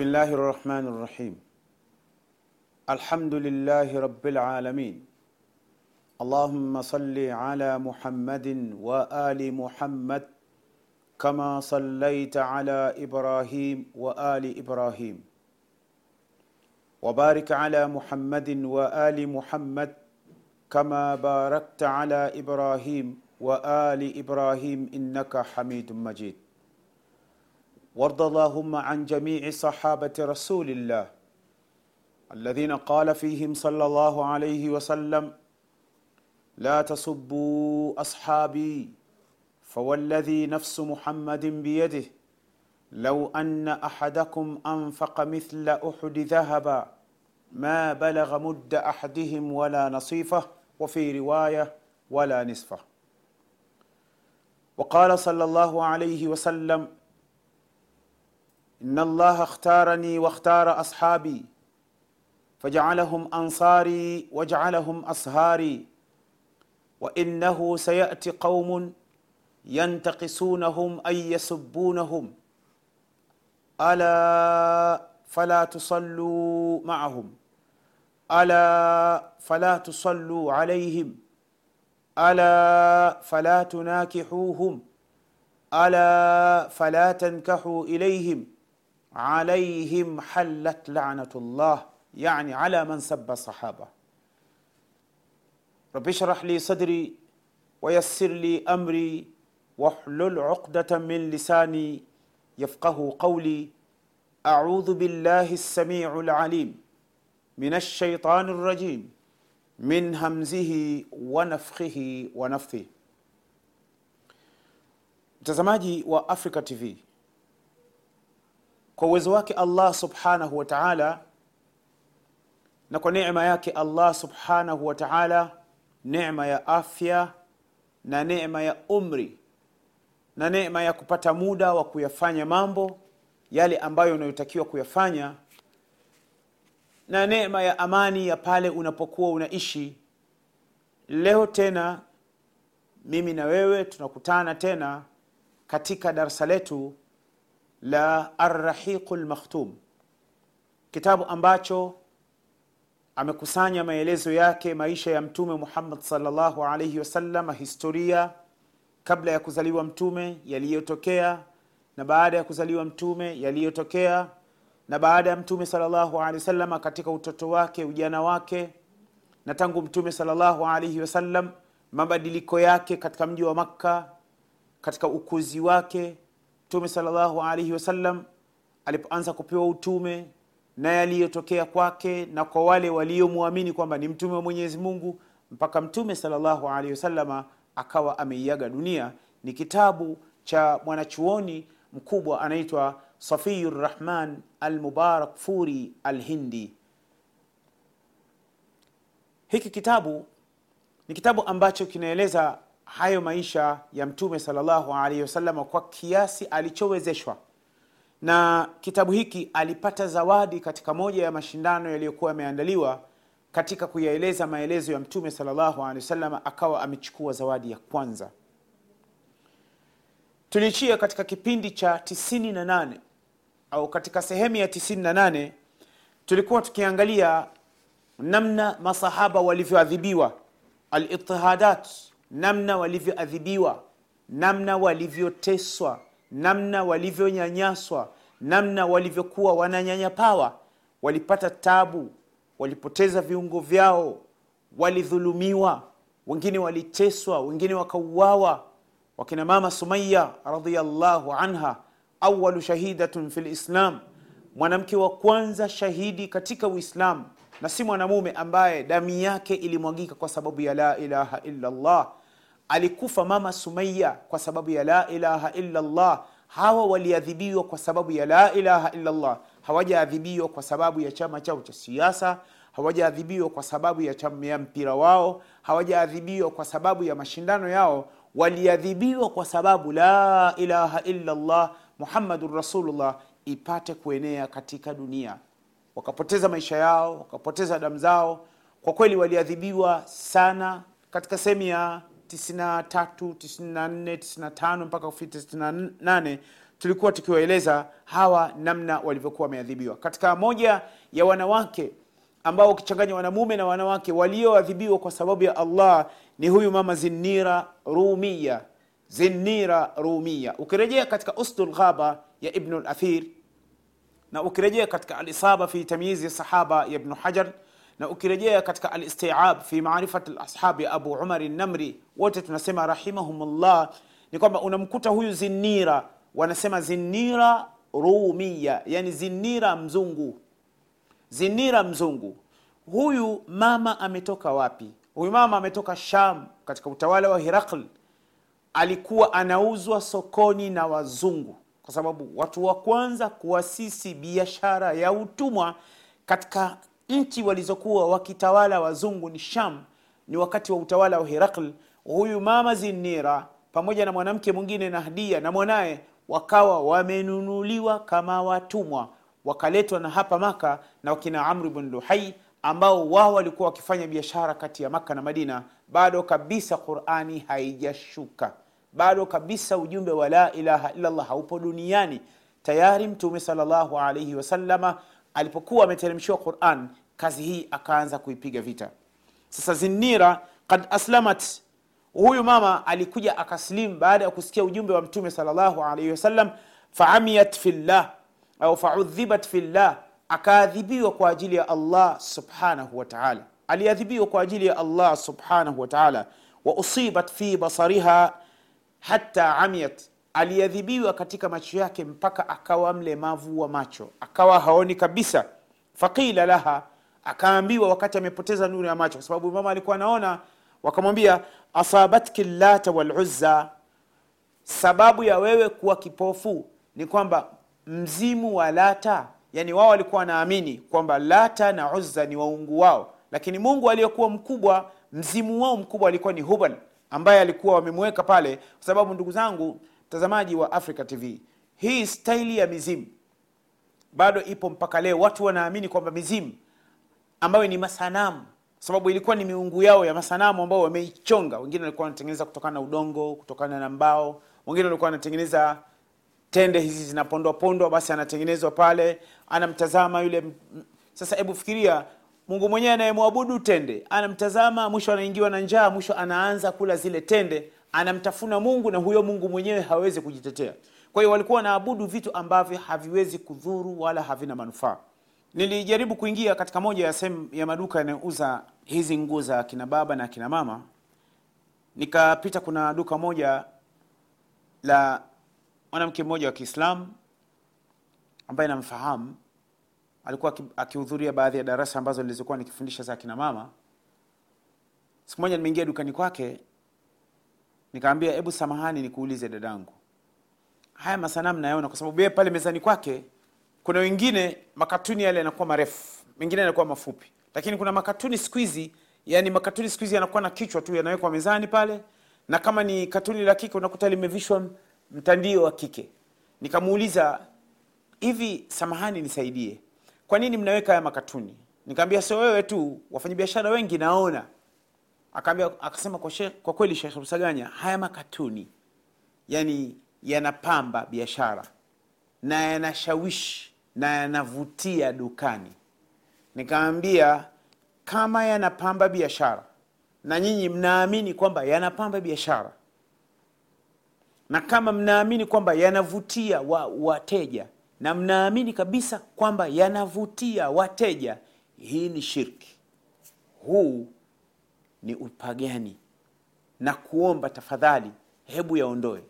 بسم الله الرحمن الرحيم. الحمد لله رب العالمين. اللهم صل على محمد وآل محمد كما صليت على إبراهيم وآل إبراهيم. وبارك على محمد وآل محمد كما باركت على إبراهيم وآل إبراهيم إنك حميد مجيد. وارض اللهم عن جميع صحابة رسول الله الذين قال فيهم صلى الله عليه وسلم لا تسبوا أصحابي فوالذي نفس محمد بيده لو أن أحدكم أنفق مثل أحد ذهبا ما بلغ مد أحدهم ولا نصيفه وفي رواية ولا نصفه. وقال صلى الله عليه وسلم إن الله اختارني واختار أصحابي فجعلهم أنصاري وجعلهم أصهاري. وإنه سيأتي قوم ينتقصونهم أي يسبونهم. ألا فلا تصلوا معهم. ألا فلا تصلوا عليهم. ألا فلا تناكحوهم. ألا فلا تنكحوا إليهم. عليهم حلت لعنة الله يعني على من سب الصحابة. رب اشرح لي صدري ويسر لي أمري واحلل عقدة من لساني يفقه قولي. أعوذ بالله السميع العليم من الشيطان الرجيم من همزه ونفخه ونفثه. mtazamaji wa africa tv kwa uwezo wake allah subhanahu wa taala na kwa neema yake allah subhanahu wa taala neema ya afya na neema ya umri na neema ya kupata muda wa kuyafanya mambo yale ambayo unayotakiwa kuyafanya na neema ya amani ya pale unapokuwa unaishi. Leo tena mimi na wewe tunakutana tena katika darsa letu la arrahiqu lmakhtum kitabu ambacho amekusanya maelezo yake maisha ya mtume muhammad salllahu alaihi wasallam historia kabla ya kuzaliwa mtume yaliyotokea na baada ya kuzaliwa mtume yaliyotokea na baada ya mtume salllahu alehi wasallam katika utoto wake ujana wake na tangu mtume salllahu alaihi wasallam mabadiliko yake katika mji wa makka katika ukuzi wake mtume salllahu alaihi wasallam alipoanza kupewa utume na yaliyotokea kwake na kwa wale waliomwamini kwamba ni mtume wa mwenyezi mungu mpaka mtume salllahu alaihi wasalama akawa ameiaga dunia ni kitabu cha mwanachuoni mkubwa anaitwa safiyu rrahman almubarak furi alhindi. Hiki kitabu ni kitabu ambacho kinaeleza hayo maisha ya mtume salllahu alaihi wasalama kwa kiasi alichowezeshwa. Na kitabu hiki alipata zawadi katika moja ya mashindano yaliyokuwa yameandaliwa katika kuyaeleza maelezo ya mtume salllahu alehi wasalama akawa amechukua zawadi ya kwanza. Tuliishia katika kipindi cha 98 au katika sehemu ya 98 tulikuwa tukiangalia namna masahaba walivyoadhibiwa alitihadat namna walivyoadhibiwa namna walivyoteswa namna walivyonyanyaswa namna walivyokuwa wananyanyapawa. Walipata tabu walipoteza viungo vyao walidhulumiwa wengine waliteswa wengine wakauawa. Wakina mama sumaya radiallahu anha awalu shahidatun fi lislam mwanamke wa kwanza shahidi katika uislamu na si mwanamume ambaye damu yake ilimwagika kwa sababu ya la ilaha illa llah alikufa mama sumaya kwa sababu ya la ilaha illa hawa waliadhibiwa kwa sababu ya la ilaha illallah. Hawajaadhibiwa kwa sababu ya chama chao cha siasa. Hawajaadhibiwa kwa sababu ya chama ya mpira wao. Hawajaadhibiwa kwa sababu ya mashindano yao. Waliadhibiwa kwa sababu la ilaha illallah muhammadun rasulullah ipate kuenea katika dunia. Wakapoteza maisha yao wakapoteza damu zao. Kwa kweli waliadhibiwa sana katika sehemu ya 93 94 95 mpaka kufika 98 tulikuwa tukiwaeleza hawa namna walivyokuwa wameadhibiwa. Katika moja ya wanawake ambao ukichanganya wanamume na wanawake walioadhibiwa kwa sababu ya allah ni huyu mama zinnira rumia zinnira rumia ukirejea katika usdul ghaba ya ibnu lathir na ukirejea katika alisaba fi tamyizi sahaba ya ibnu hajar na ukirejea katika alistiab fi marifat lashab ya abu umar namri wote tunasema rahimahumullah ni kwamba unamkuta huyu zinnira wanasema zinnira rumia yani zinira mzungu. Zinira mzungu. Huyu mama ametoka wapi? Huyu mama ametoka sham katika utawala wa hirakl alikuwa anauzwa sokoni na wazungu kwa sababu watu wa kwanza kuasisi biashara ya utumwa katika nchi walizokuwa wakitawala wazungu ni sham ni wakati wa utawala wa hirakl huyu mama zinira pamoja na mwanamke mwingine nahdia na mwanaye wakawa wamenunuliwa kama watumwa. Wakaletwa na hapa maka na wakina amri bn luhai ambao wao walikuwa wakifanya biashara kati ya maka na madina. Bado kabisa qurani haijashuka. Bado kabisa ujumbe wa la ilaha illallah haupo duniani. Tayari mtume salllahu alaihi wasalama alipokuwa ameteremshiwa quran kazi hii akaanza kuipiga vita. Sasa zinira kad aslamat. Huyu mama alikuja akaslim baada ya kusikia ujumbe wa mtume salllahu alaihi wasallam faamiyat fillah au faudhibat fillah. Akaadhibiwa kwa ajili ya allah subhanahu wataala aliadhibiwa kwa ajili ya allah subhanahu wa taala. Wa usibat fi basariha hata amiyat aliadhibiwa katika macho yake mpaka akawa mlemavu wa macho. Akawa haoni kabisa. Faqila laha akaambiwa wakati amepoteza nuru ya macho kwa sababu mama alikuwa anaona wakamwambia asabatki llata waluzza sababu ya wewe kuwa kipofu ni kwamba mzimu wa lata yani wao walikuwa wanaamini kwamba lata na uzza ni waungu wao. Lakini mungu aliyekuwa mkubwa mzimu wao mkubwa alikuwa ni hubal ambaye alikuwa wamemweka pale kwa sababu ndugu zangu mtazamaji wa africa tv hii staili ya mizimu bado ipo mpaka leo. Watu wanaamini kwamba mizimu ambayo ni masanamu sababu ilikuwa ni miungu yao ya masanamu ambao wameichonga. Wengine walikuwa wanatengeneza kutokana na udongo kutokana na mbao. Wengine walikuwa wanatengeneza tende hizi zinapondwa pondwa basi anatengenezwa pale anamtazama yule sasa hebu fikiria mungu mwenyewe anayemwabudu tende anamtazama mwisho anaingiwa na njaa mwisho anaanza kula zile tende anamtafuna mungu na huyo mungu mwenyewe hawezi kujitetea. Kwa hiyo walikuwa wanaabudu vitu ambavyo haviwezi kudhuru wala havina manufaa. Nilijaribu kuingia katika moja ya sehemu ya maduka yanayouza hizi nguo za akina baba na akina mama. Nikapita kuna duka moja la mwanamke mmoja wa kiislamu ambaye namfahamu. Alikuwa akihudhuria baadhi ya darasa ambazo nilizokuwa nikifundisha za akina mama. Siku moja nimeingia dukani kwake nikaambia hebu samahani nikuulize dadangu. Haya masanamu nayaona kwa sababu yeye pale mezani kwake kuna wengine makatuni yale yanakuwa marefu mengine yanakuwa mafupi. Lakini kuna makatuni siku hizi yani makatuni siku hizi yanakuwa na kichwa tu yanawekwa mezani pale. Na kama ni katuni la kike unakuta limevishwa mtandio wa kike. Nikamuuliza hivi samahani nisaidie kwa nini mnaweka haya makatuni? Nikaambia sio wewe tu wafanyabiashara wengi naona akaambia akasema kwa, she, kwa kweli shekh Rusaganya, haya makatuni yani yanapamba biashara na yanashawishi na yanavutia dukani. Nikaambia kama yanapamba biashara na nyinyi mnaamini kwamba yanapamba biashara na kama mnaamini kwamba yanavutia wa, wateja na mnaamini kabisa kwamba yanavutia wateja hii ni shirki. Huu ni upagani na kuomba tafadhali hebu yaondoe.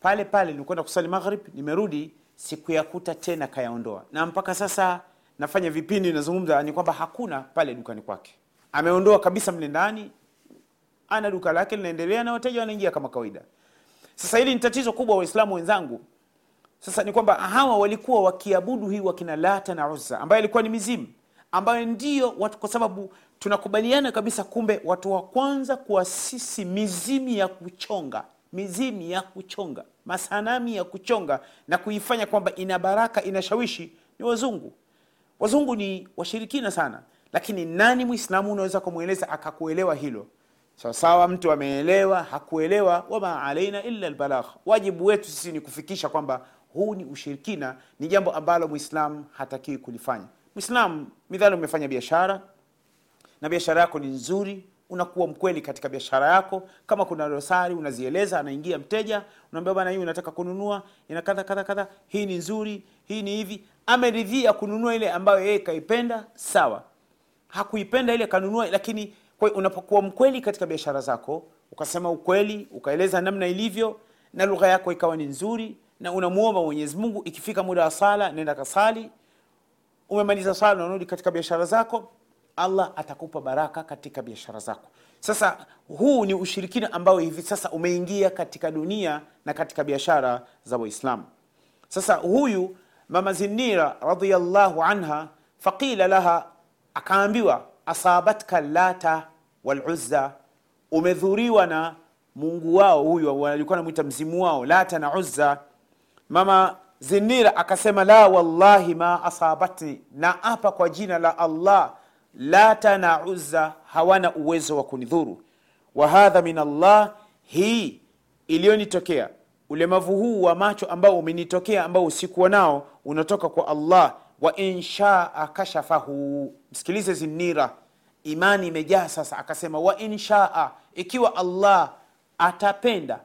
Pale pale nilikwenda kusali maghrib nimerudi sikuyakuta tena kayaondoa. Na mpaka sasa nafanya vipindi nazungumza ni kwamba hakuna pale dukani kwake. Ameondoa kabisa mle ndani ana duka lake linaendelea na wateja wanaingia kama kawaida. Sasa hili ni tatizo kubwa waislamu wenzangu. Sasa ni kwamba hawa walikuwa wakiabudu hii wakina lata na uza ambayo ilikuwa ni mizimu ambayo ndio watu kwa sababu tunakubaliana kabisa kumbe watu wa kwanza kuasisi mizimi ya kuchonga mizimi ya kuchonga masanami ya kuchonga na kuifanya kwamba ina baraka inashawishi ni wazungu. Wazungu ni washirikina sana lakini nani mwislamu unaweza kumweleza akakuelewa hilo? Sawasawa mtu ameelewa hakuelewa wama alaina illa lbalagh wajibu wetu sisi ni kufikisha kwamba huu ni ushirikina ni jambo ambalo mwislamu hatakiwi kulifanya mwislamu midhali umefanya biashara na biashara yako ni nzuri unakuwa mkweli katika biashara yako kama kuna dosari unazieleza anaingia mteja bana hii unataka kununua? Ina kadha kadha kadha hii ni nzuri hii ni hivi. Ameridhia kununua ile ambayo yeye kaipenda sawa. Hakuipenda ile kanunua lakini kwa unapokuwa mkweli katika biashara zako ukasema ukweli ukaeleza namna ilivyo na lugha yako ikawa ni nzuri na unamuomba mwenyezi mungu ikifika muda wa sala nenda kasali umemaliza swala unarudi katika biashara zako allah atakupa baraka katika biashara zako. Sasa huu ni ushirikina ambao hivi sasa umeingia katika dunia na katika biashara za waislamu. Sasa huyu mama zinira radiallahu anha faqila laha akaambiwa asabatka lata waluzza umedhuriwa na mungu wao huyu walikuwa namwita mzimu wao lata na uzza. Mama zinira akasema la wallahi ma asabatni na apa kwa jina la allah lata na uzza hawana uwezo wa kunidhuru. Wa hadha min allah hii iliyonitokea. Ulemavu huu wa macho ambao umenitokea ambao usikuwa nao unatoka kwa allah. Wa inshaa kashafahu. Msikilize zinira. Imani imejaa sasa. Akasema wa inshaa ikiwa allah atapenda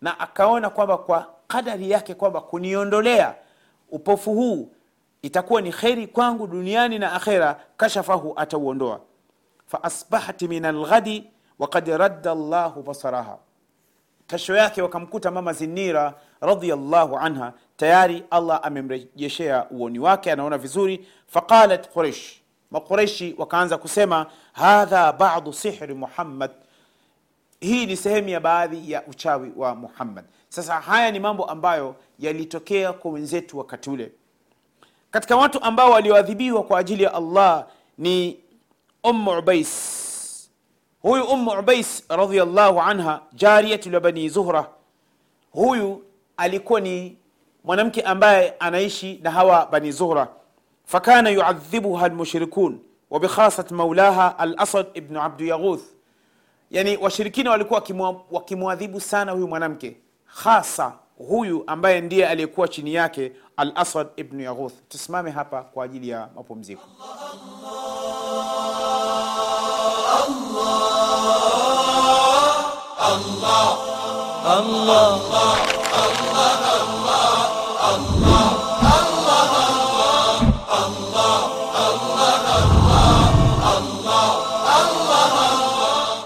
na akaona kwamba kwa kadari yake kwamba kuniondolea upofu huu itakuwa ni kheri kwangu duniani na akhera kashafahu atauondoa. Faasbahat min alghadi wakad radda llahu basaraha. Kesho yake wakamkuta mama zinira radiallahu anha tayari allah amemrejeshea uoni wake anaona vizuri. Faqalat quraish maqureishi wakaanza kusema hadha badu sihri muhammad hii ni sehemu ya baadhi ya uchawi wa muhammad. Sasa haya ni mambo ambayo yalitokea kwa wenzetu wakati ule. Katika watu ambao walioadhibiwa kwa ajili ya allah ni ummu ubais huyu ummu ubais radiallahu anha jariyatu la bani zuhra. Huyu alikuwa ni mwanamke ambaye anaishi na hawa bani zuhra. Fakana yuadhibuha lmushrikun wabikhasat maulaha alasad abdu yaghuth yani washirikina walikuwa wakimwadhibu sana huyu mwanamke hasa huyu ambaye ndiye aliyekuwa chini yake al aswad ibnu yaghuth tusimame hapa kwa ajili ya mapumziko Allah, Allah, Allah, Allah, Allah, Allah.